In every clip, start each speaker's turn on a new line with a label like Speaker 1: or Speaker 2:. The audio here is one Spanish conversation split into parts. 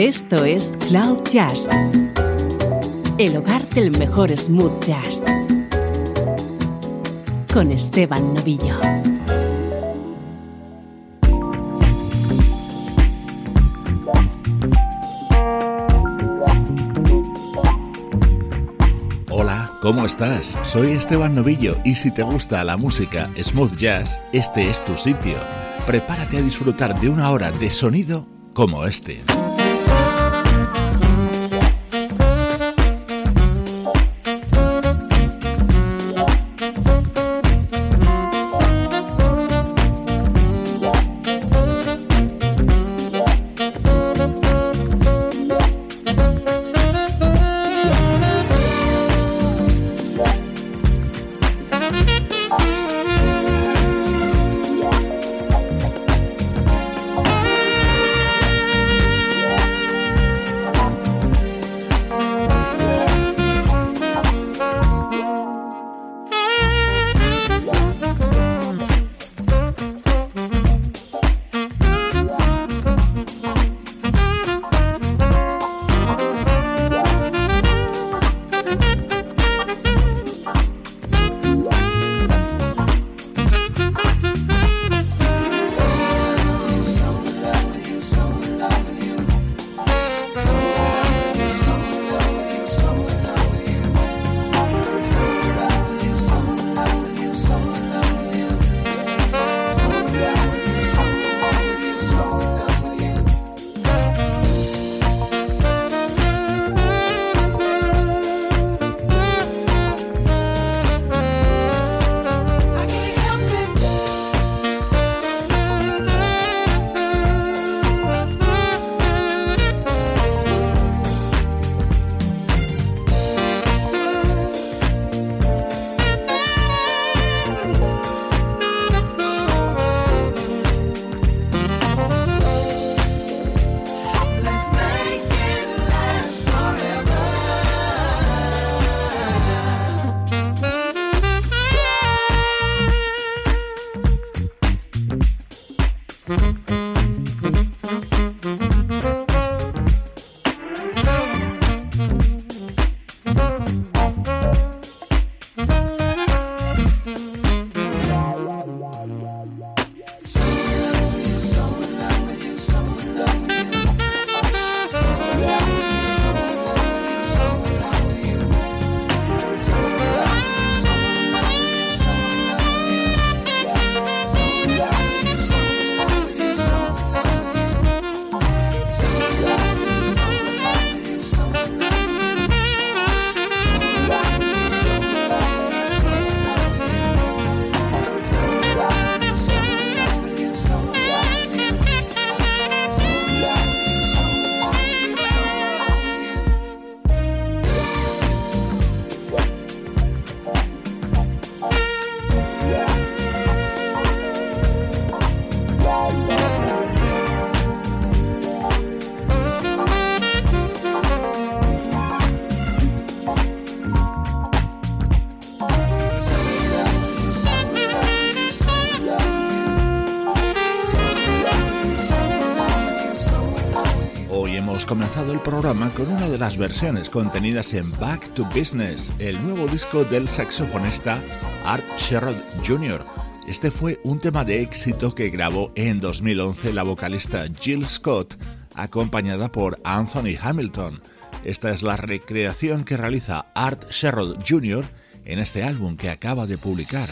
Speaker 1: Esto es Cloud Jazz, el hogar del mejor smooth jazz, con Esteban Novillo.
Speaker 2: Hola, ¿cómo estás? Soy Esteban Novillo y si te gusta la música smooth jazz, este es tu sitio. Prepárate a disfrutar de una hora de sonido como este. Comenzado el programa con una de las versiones contenidas en Back to Business, el nuevo disco del saxofonista Art Sherrod Jr. Este fue un tema de éxito que grabó en 2011 la vocalista Jill Scott, acompañada por Anthony Hamilton. Esta es la recreación que realiza Art Sherrod Jr. en este álbum que acaba de publicar.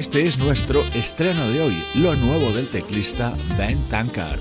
Speaker 2: Este es nuestro estreno de hoy, lo nuevo del teclista Ben Tankard.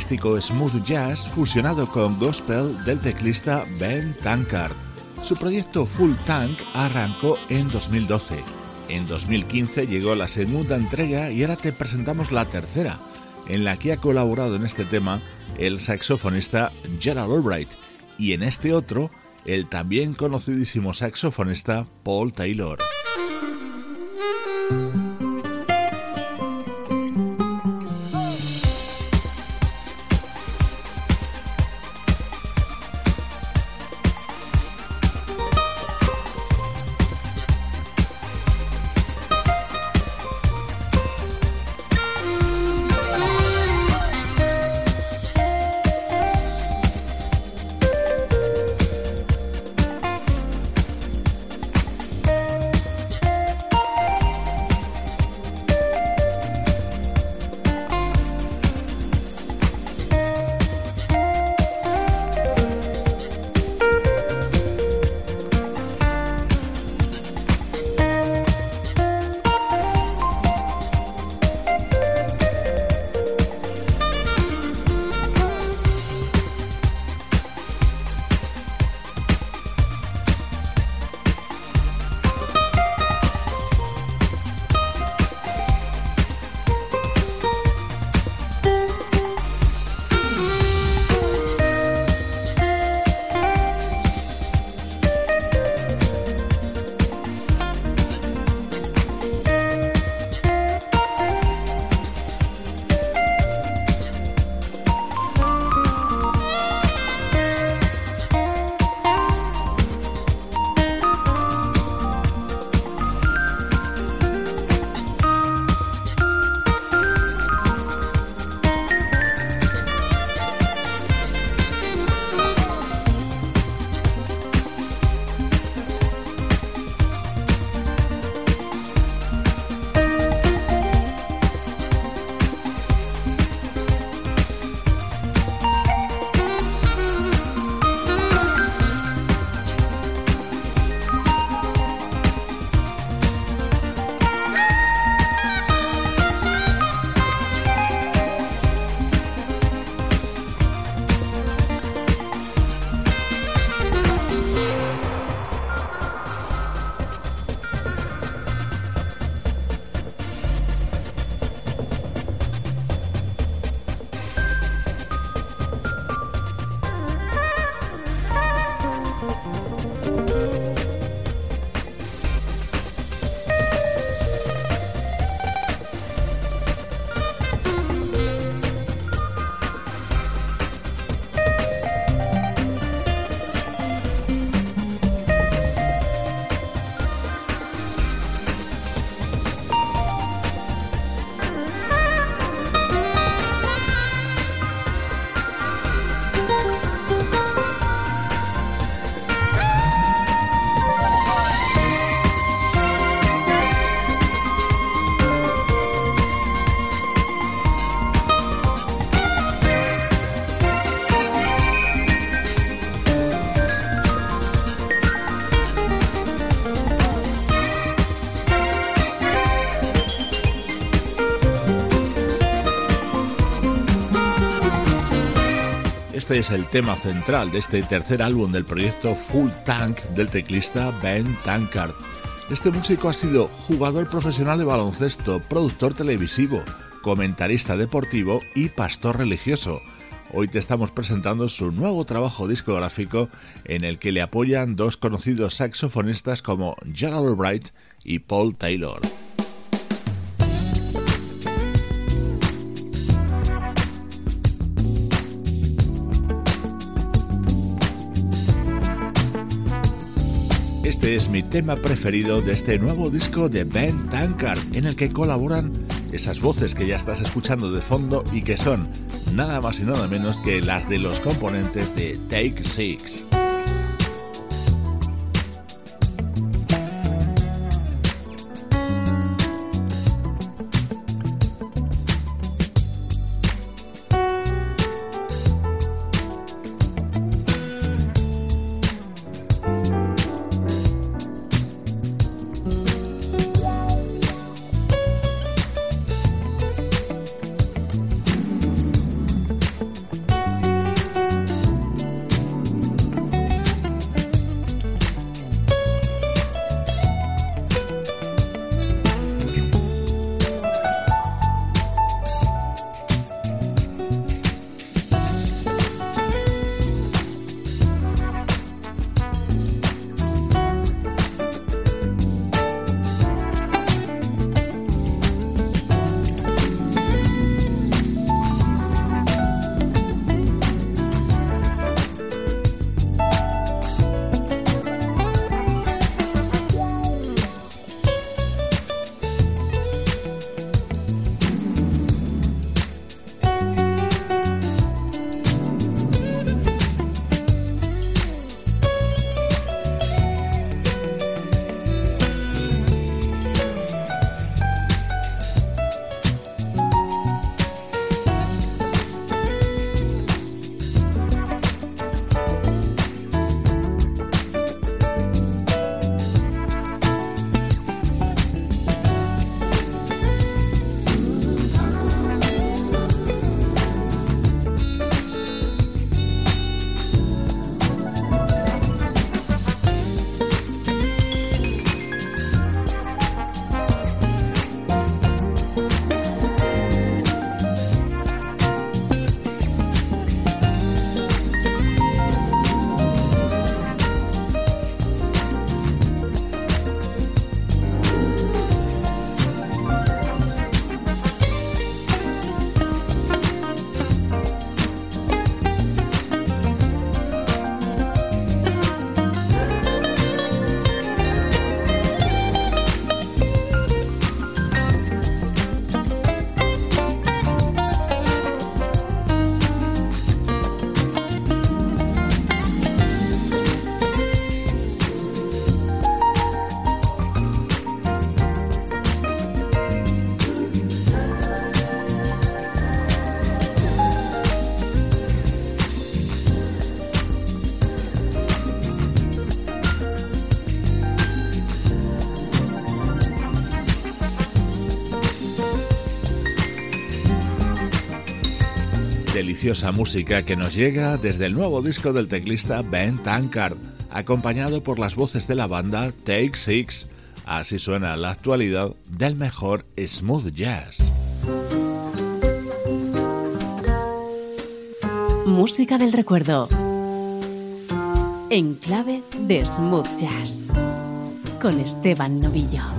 Speaker 2: Smooth jazz fusionado con gospel del teclista Ben Tankard. Su proyecto Full Tank arrancó en 2012. En 2015 llegó la segunda entrega y ahora te presentamos la tercera, en la que ha colaborado en este tema el saxofonista Gerald Albright y en este otro el también conocidísimo saxofonista Paul Taylor. Este es el tema central de este tercer álbum del proyecto Full Tank del teclista Ben Tankard. Este músico ha sido jugador profesional de baloncesto, productor televisivo, comentarista deportivo y pastor religioso. Hoy te estamos presentando su nuevo trabajo discográfico en el que le apoyan dos conocidos saxofonistas como Gerald Albright y Paul Taylor. Este es mi tema preferido de este nuevo disco de Ben Tankard, en el que colaboran esas voces que ya estás escuchando de fondo y que son nada más y nada menos que las de los componentes de Take Six. Deliciosa música que nos llega desde el nuevo disco del teclista Ben Tankard, acompañado por las voces de la banda Take Six. Así suena la actualidad del mejor smooth jazz.
Speaker 1: Música del recuerdo. En clave de smooth jazz. Con Esteban Novillo.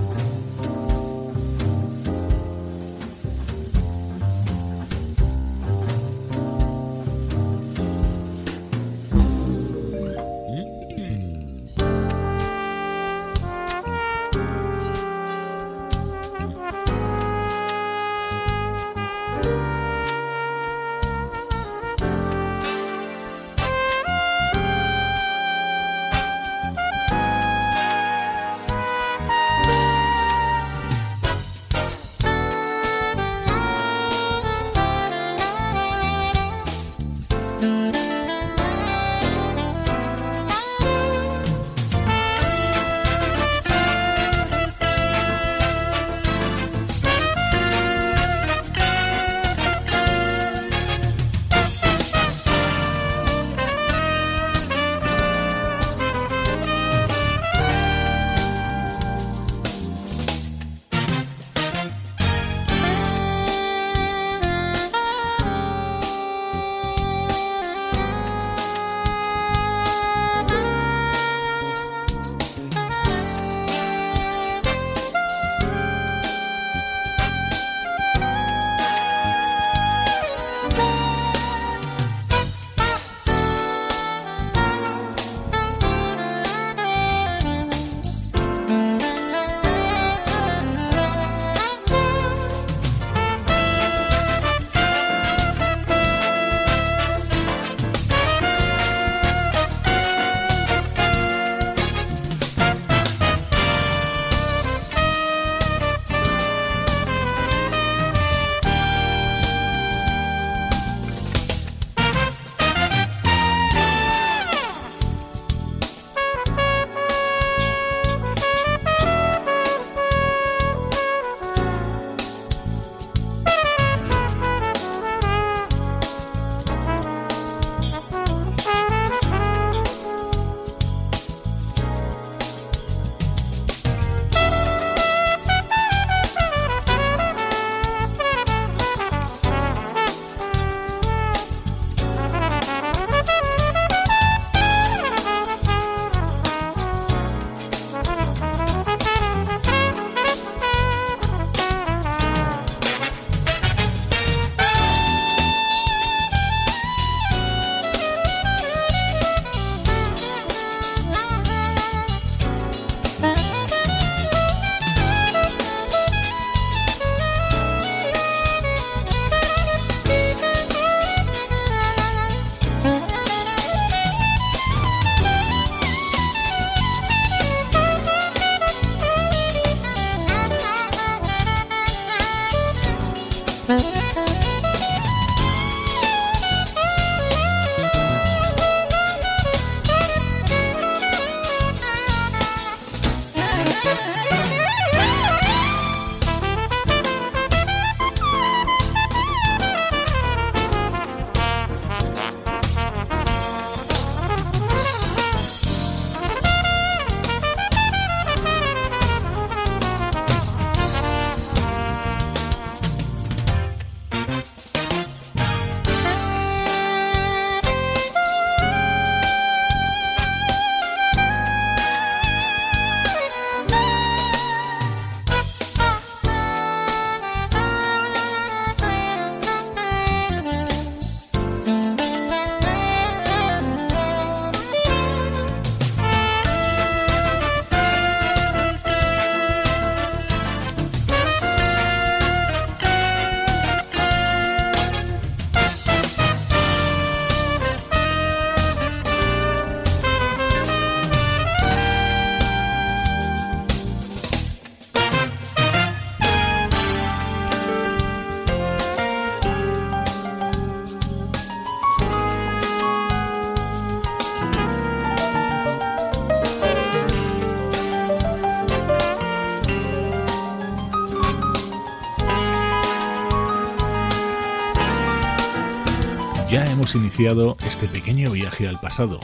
Speaker 2: Hemos iniciado este pequeño viaje al pasado.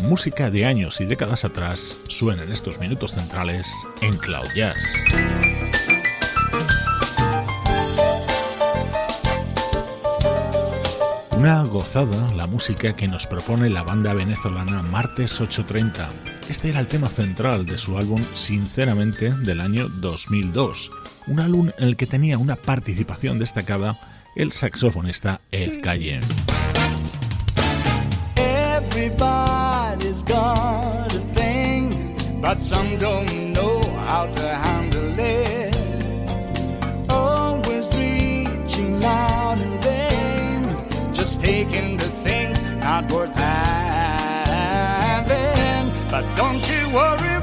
Speaker 2: Música de años y décadas atrás suena en estos minutos centrales en Cloud Jazz. Una gozada la música que nos propone la banda venezolana Martes 830. Este era el tema central de su álbum Sinceramente del año 2002, un álbum en el que tenía una participación destacada el saxofonista Ed Calle.
Speaker 3: Everybody's got a thing, but some don't know how to handle it. Always reaching out in vain, just taking the things not worth having. But don't you worry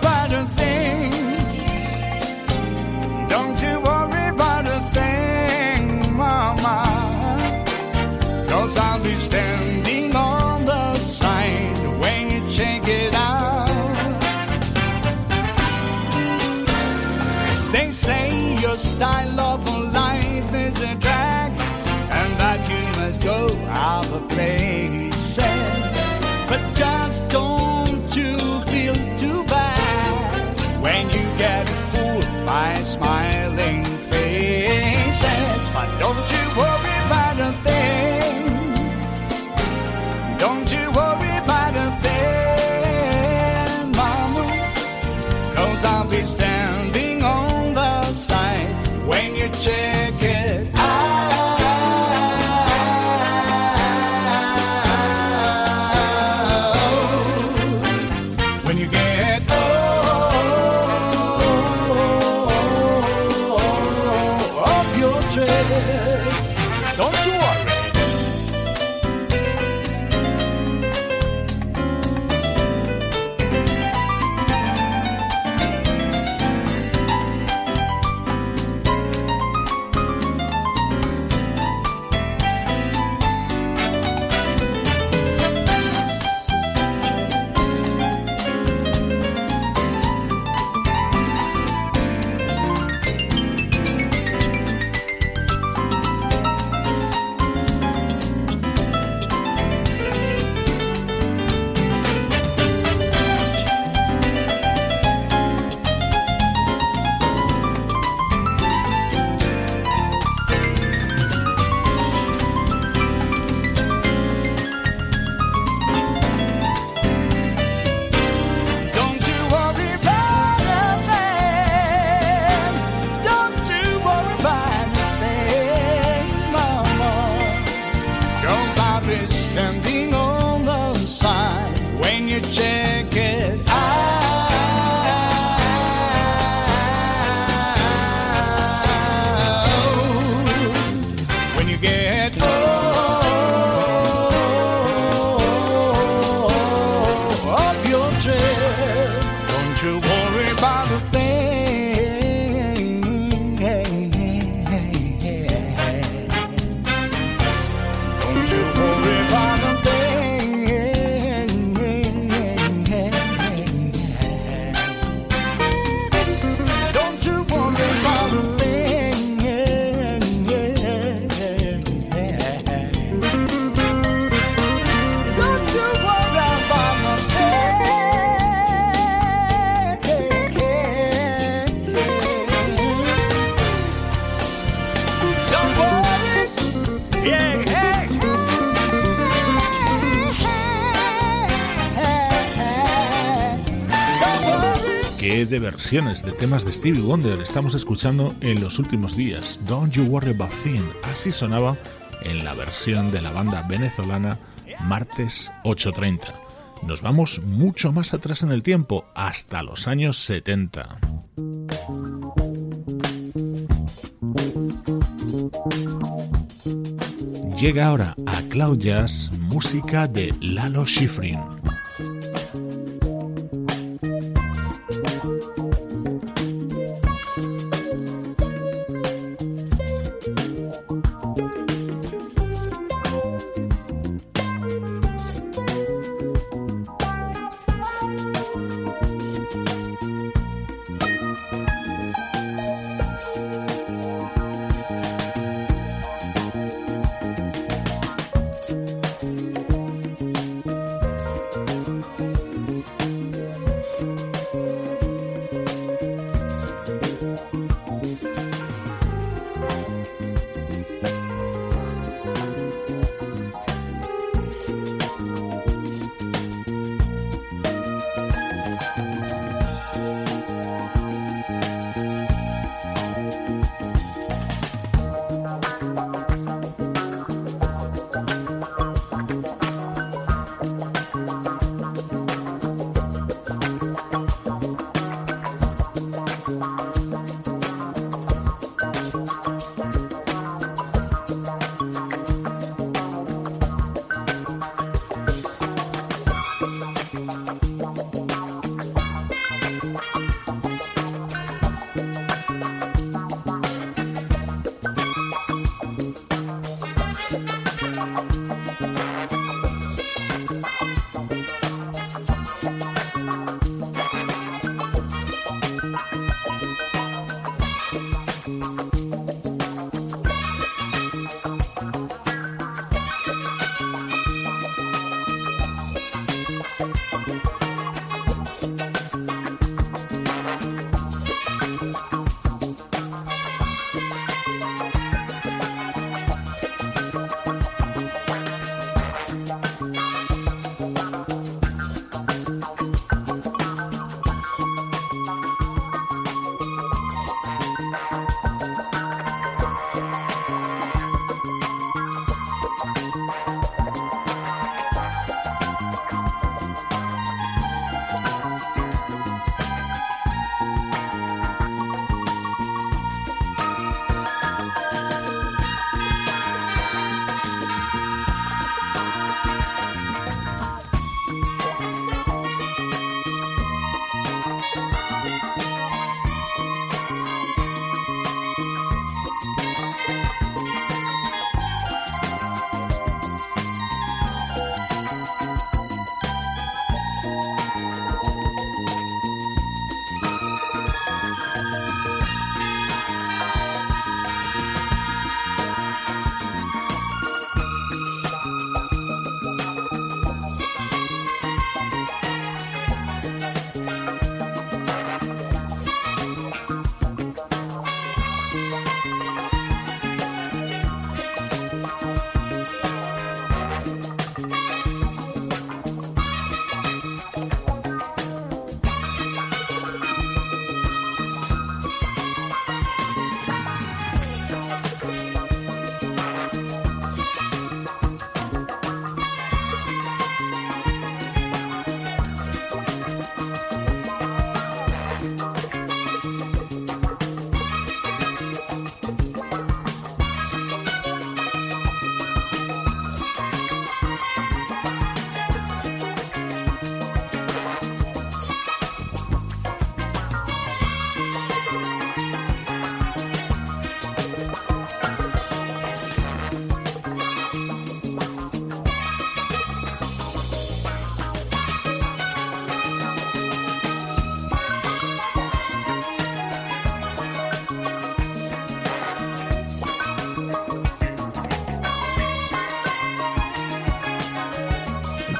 Speaker 2: de versiones de temas de Stevie Wonder estamos escuchando en los últimos días? Don't You Worry About Thing. Así sonaba en la versión de la banda venezolana Martes 830. Nos vamos mucho más atrás en el tiempo, hasta los años 70. Llega ahora a Cloud Jazz música de Lalo Schifrin.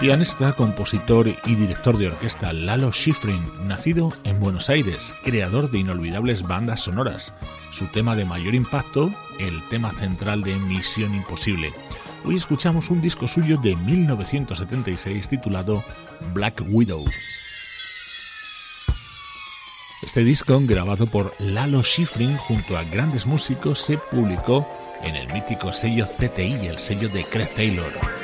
Speaker 2: Pianista, compositor y director de orquesta Lalo Schifrin, nacido en Buenos Aires, creador de inolvidables bandas sonoras. Su tema de mayor impacto, el tema central de Misión Imposible. Hoy escuchamos un disco suyo de 1976 titulado Black Widow. Este disco, grabado por Lalo Schifrin junto a grandes músicos, se publicó en el mítico sello CTI, el sello de Craig Taylor.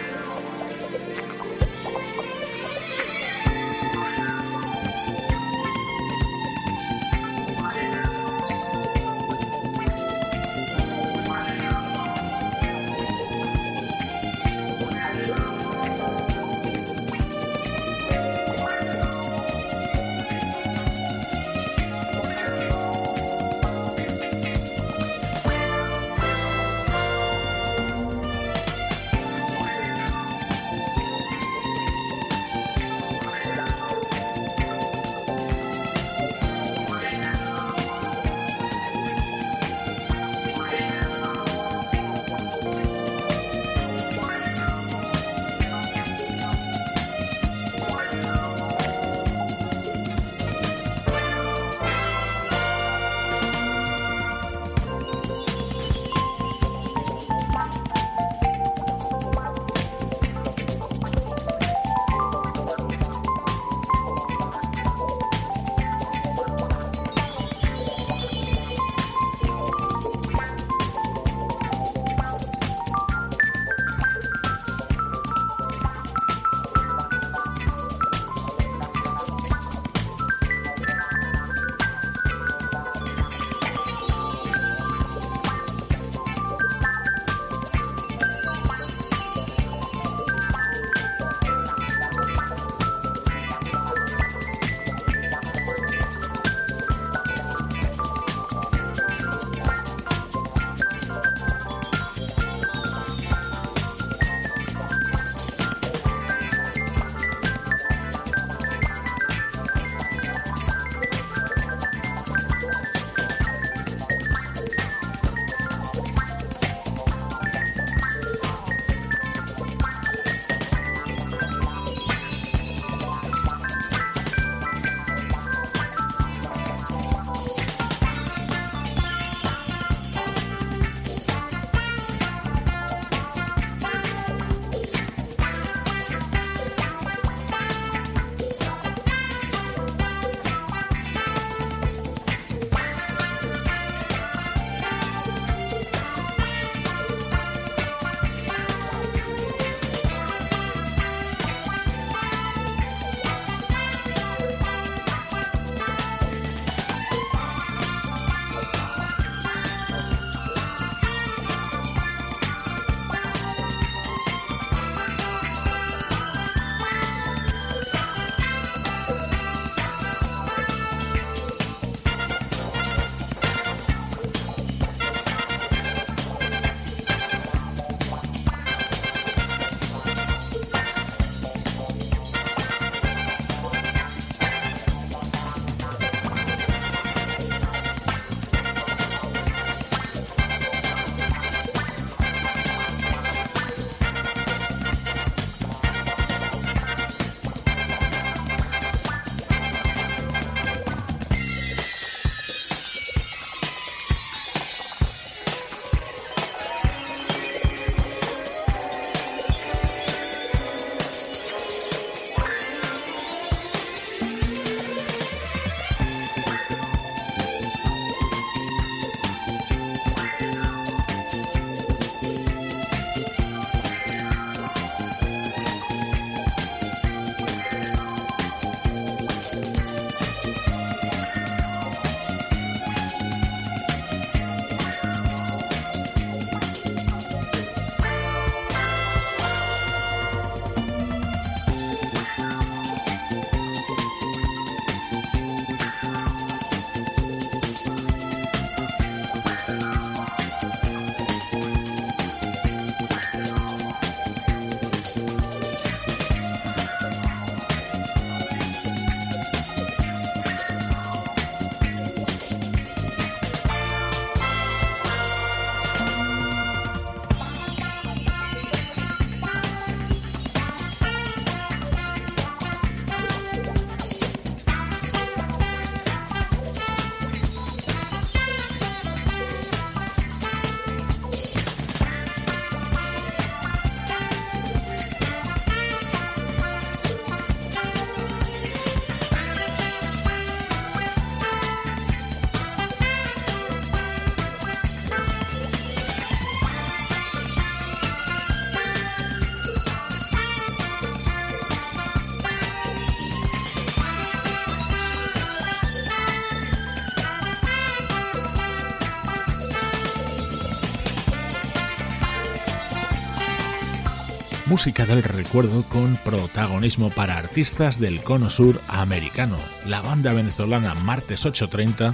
Speaker 2: Música del recuerdo con protagonismo para artistas del cono sur americano, la banda venezolana Martes 830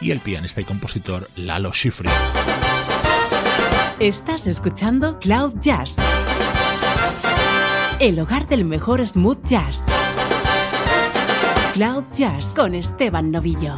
Speaker 2: y el pianista y compositor Lalo Schifrin.
Speaker 1: Estás escuchando Cloud Jazz, el hogar del mejor smooth jazz. Cloud Jazz con Esteban Novillo.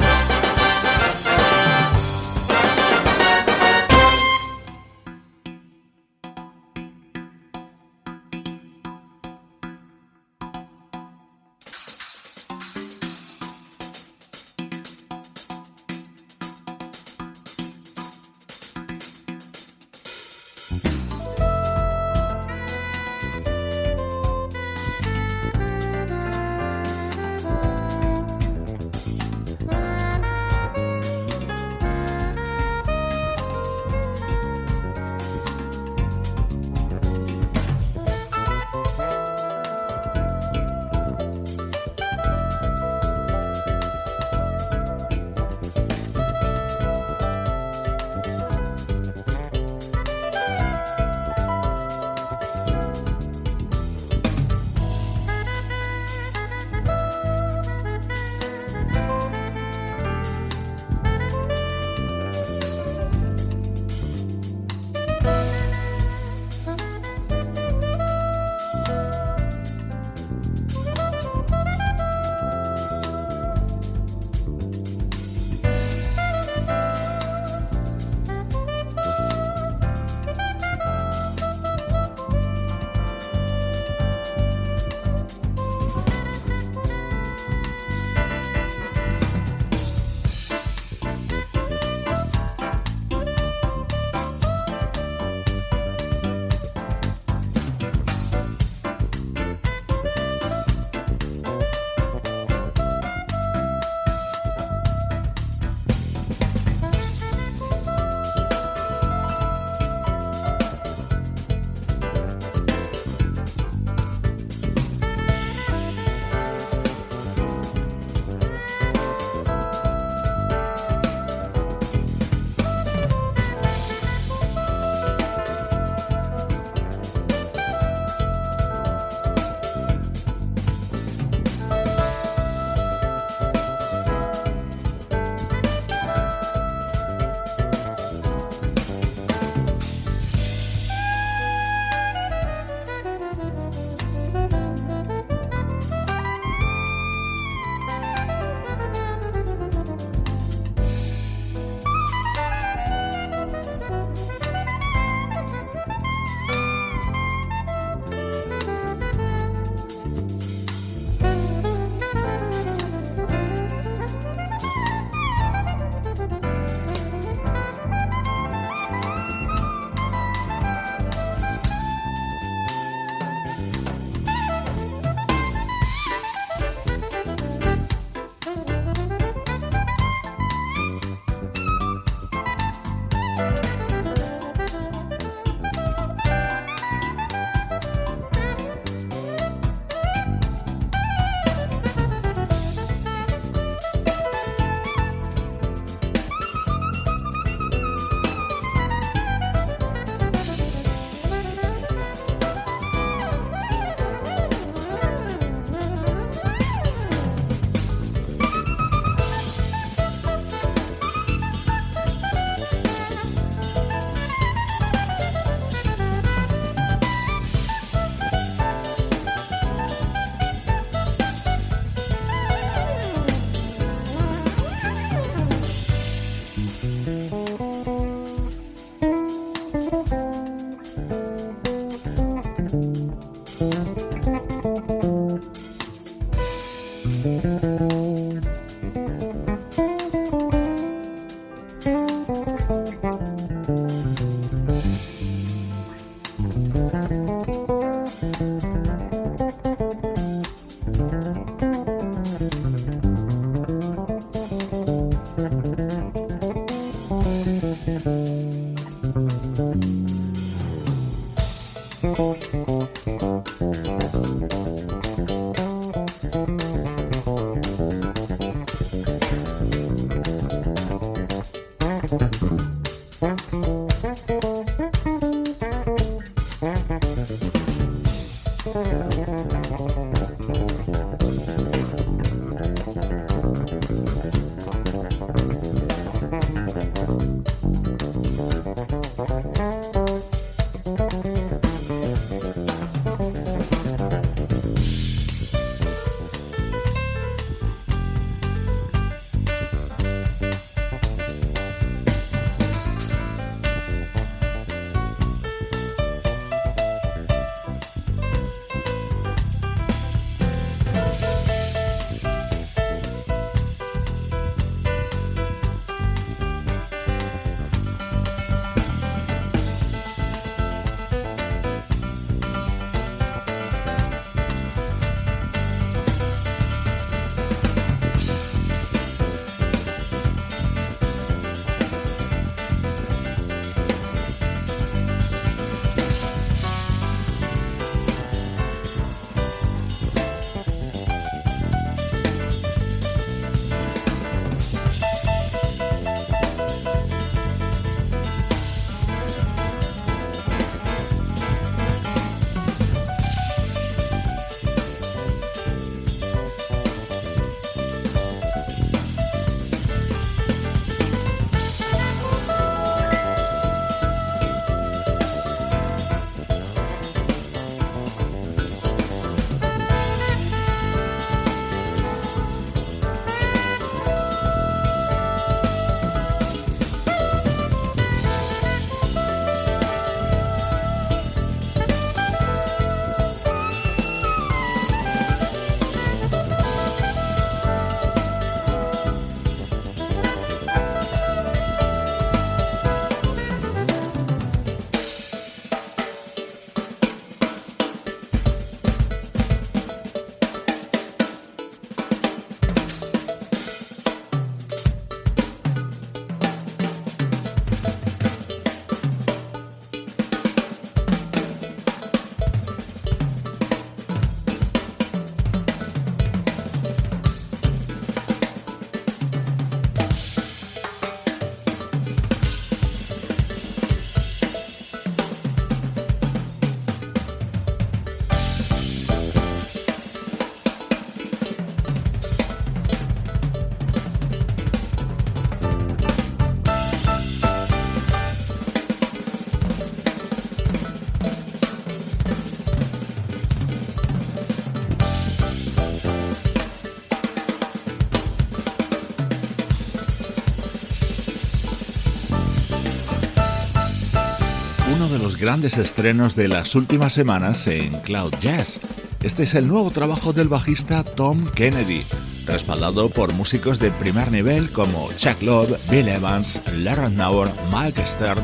Speaker 2: Grandes estrenos de las últimas semanas en Cloud Jazz. Este es el nuevo trabajo del bajista Tom Kennedy, respaldado por músicos de primer nivel como Chuck Love, Bill Evans, Larry Nauer, Mike Stern,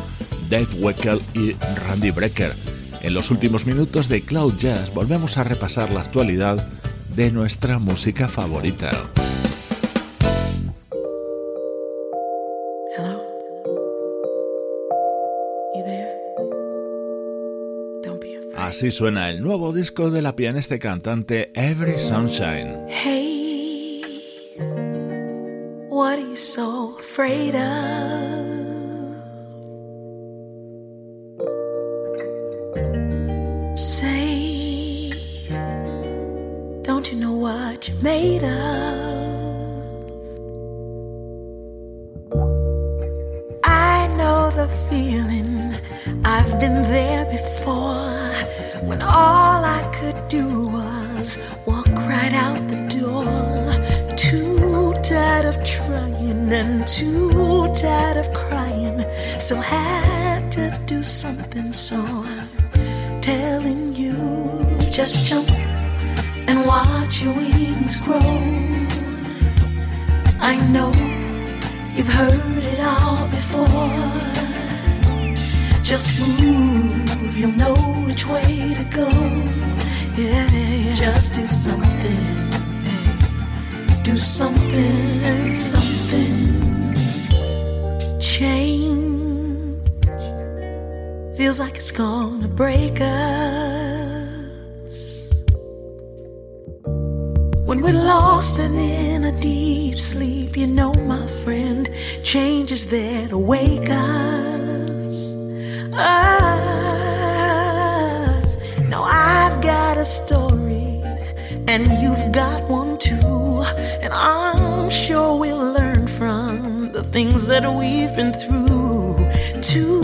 Speaker 2: Dave Weckel y Randy Brecker. En los últimos minutos de Cloud Jazz volvemos a repasar la actualidad de nuestra música favorita. Así suena el nuevo disco de la pianista cantante Every Sunshine.
Speaker 4: Hey, what are you so afraid of? Feels like it's gonna break us. When we're lost and in a deep sleep, you know, my friend, change is there to wake us us. Now I've got a story, and you've got one too. And I'm sure we'll learn from the things that we've been through. Too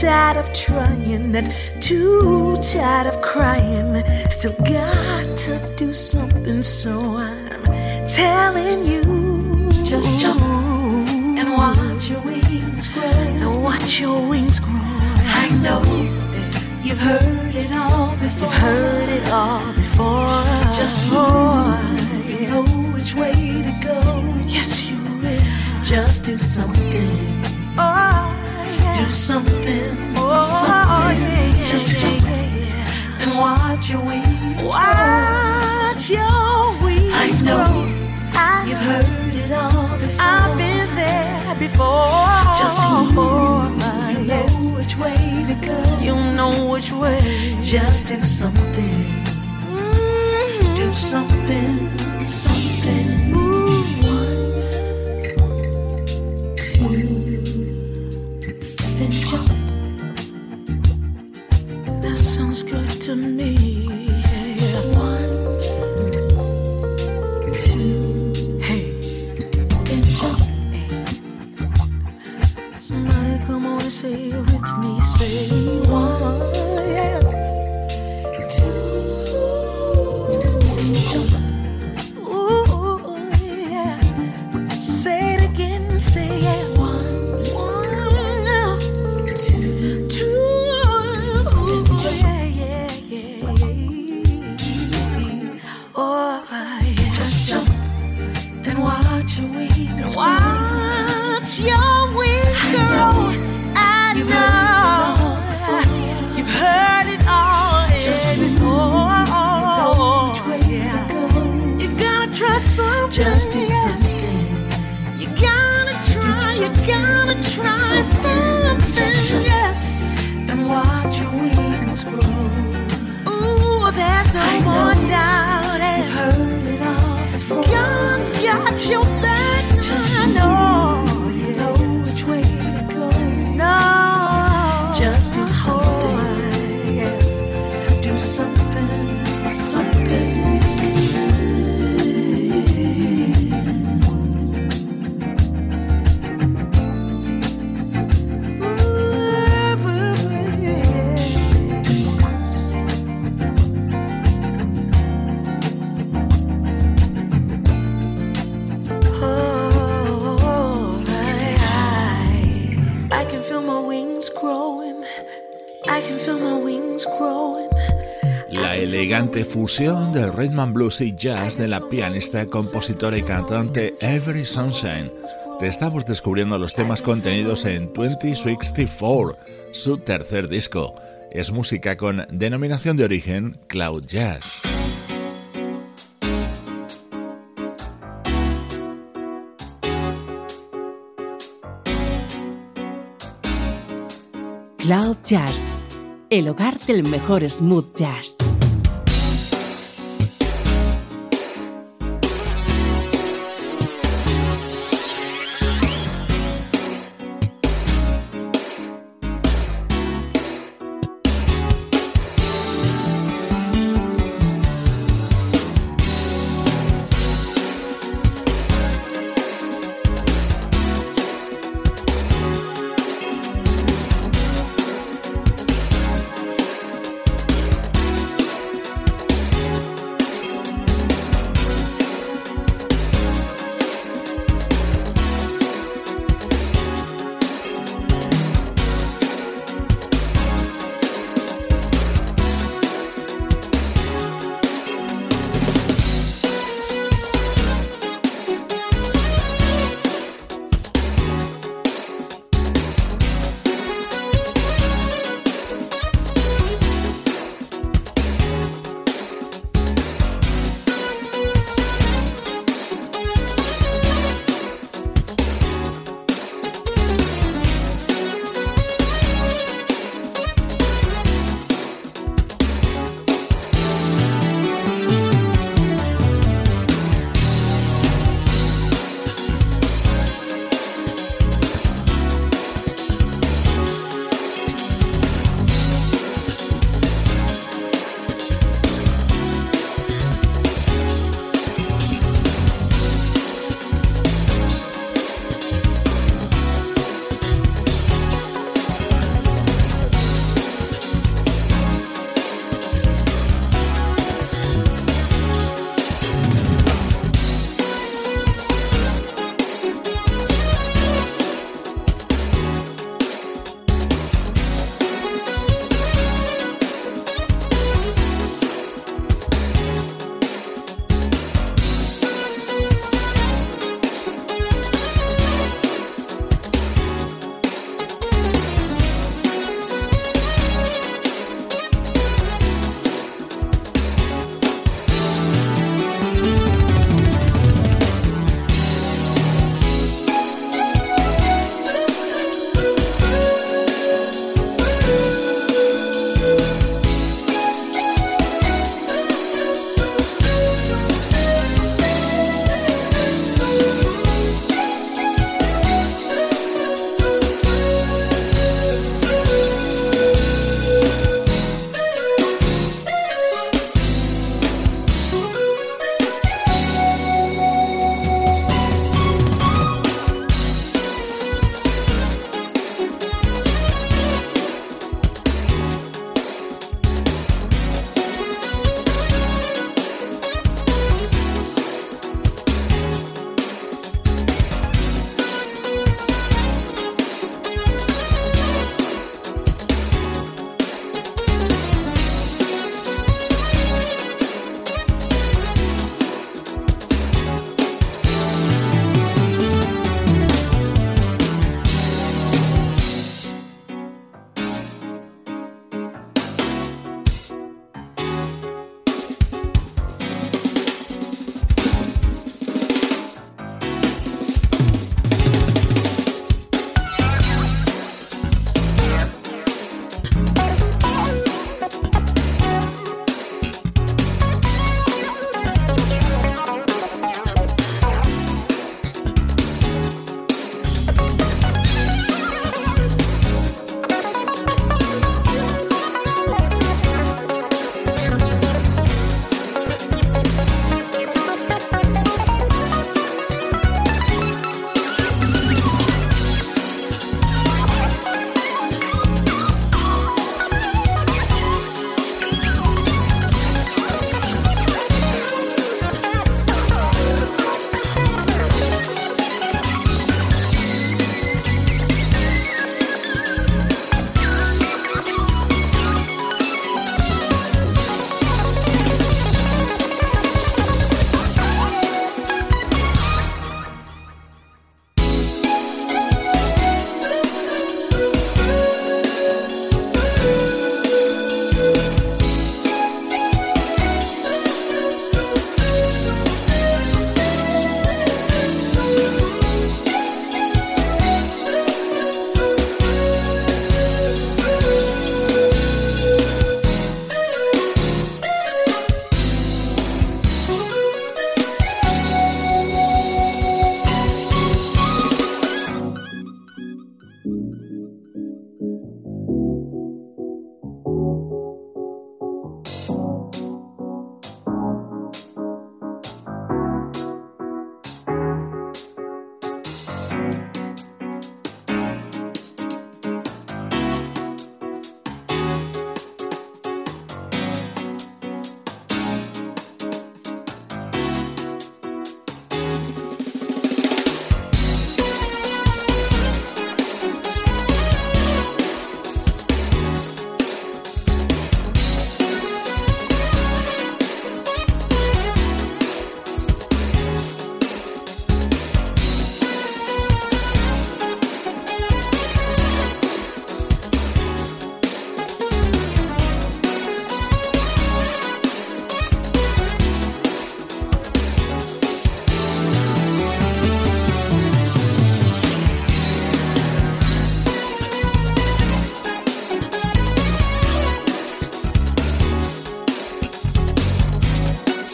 Speaker 4: tired of trying and too tired of crying. Still got to do something, so I'm telling you. Just jump and watch your wings grow. And watch your wings grow. I know you've heard it all before. You've heard it all before. Just move, you know which way to go. Yes, you will. Just do something. Oh. Do something. Oh, something. Yeah, yeah, Just jump and watch your wings watch grow. your wings I know grow. You've heard it all before. I've been there before. Just move. You know which way to go. You know which way. Just do something. Mm-hmm. Do something. Something. to me. One, two, hey, jump. Somebody come on and say with me, say. just do
Speaker 2: something.
Speaker 4: You gotta try, you gotta try something, yes. And watch your wings grow. Ooh, there's no I more doubt. You've heard it all before. God's got your back.
Speaker 2: Elegante fusión del rhythm and blues y jazz de la pianista, compositora y cantante Every Sunshine. Te estamos descubriendo los temas contenidos en 2064, su tercer disco. Es música con denominación de origen Cloud Jazz.
Speaker 1: Cloud Jazz, el hogar del mejor smooth jazz.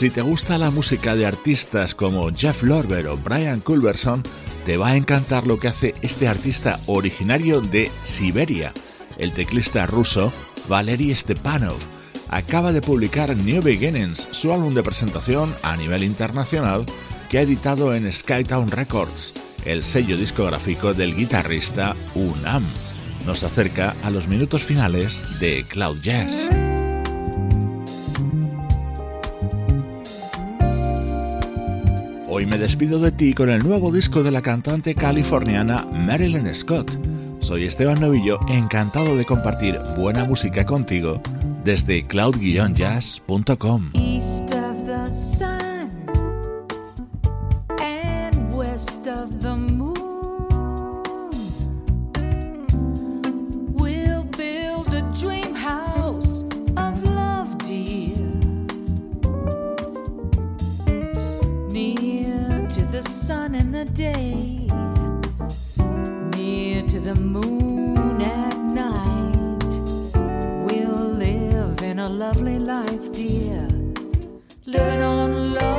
Speaker 2: Si te gusta la música de artistas como Jeff Lorber o Brian Culberson, te va a encantar lo que hace este artista originario de Siberia, el teclista ruso Valery Stepanov. Acaba de publicar New Beginnings, su álbum de presentación a nivel internacional, que ha editado en Skytown Records, el sello discográfico del guitarrista Unam. Nos acerca a los minutos finales de Cloud Jazz. Hoy me despido de ti con el nuevo disco de la cantante californiana Marilyn Scott. Soy Esteban Novillo, encantado de compartir buena música contigo desde cloud-jazz.com.
Speaker 5: day, near to the moon at night. We'll live in a lovely life, dear, living on love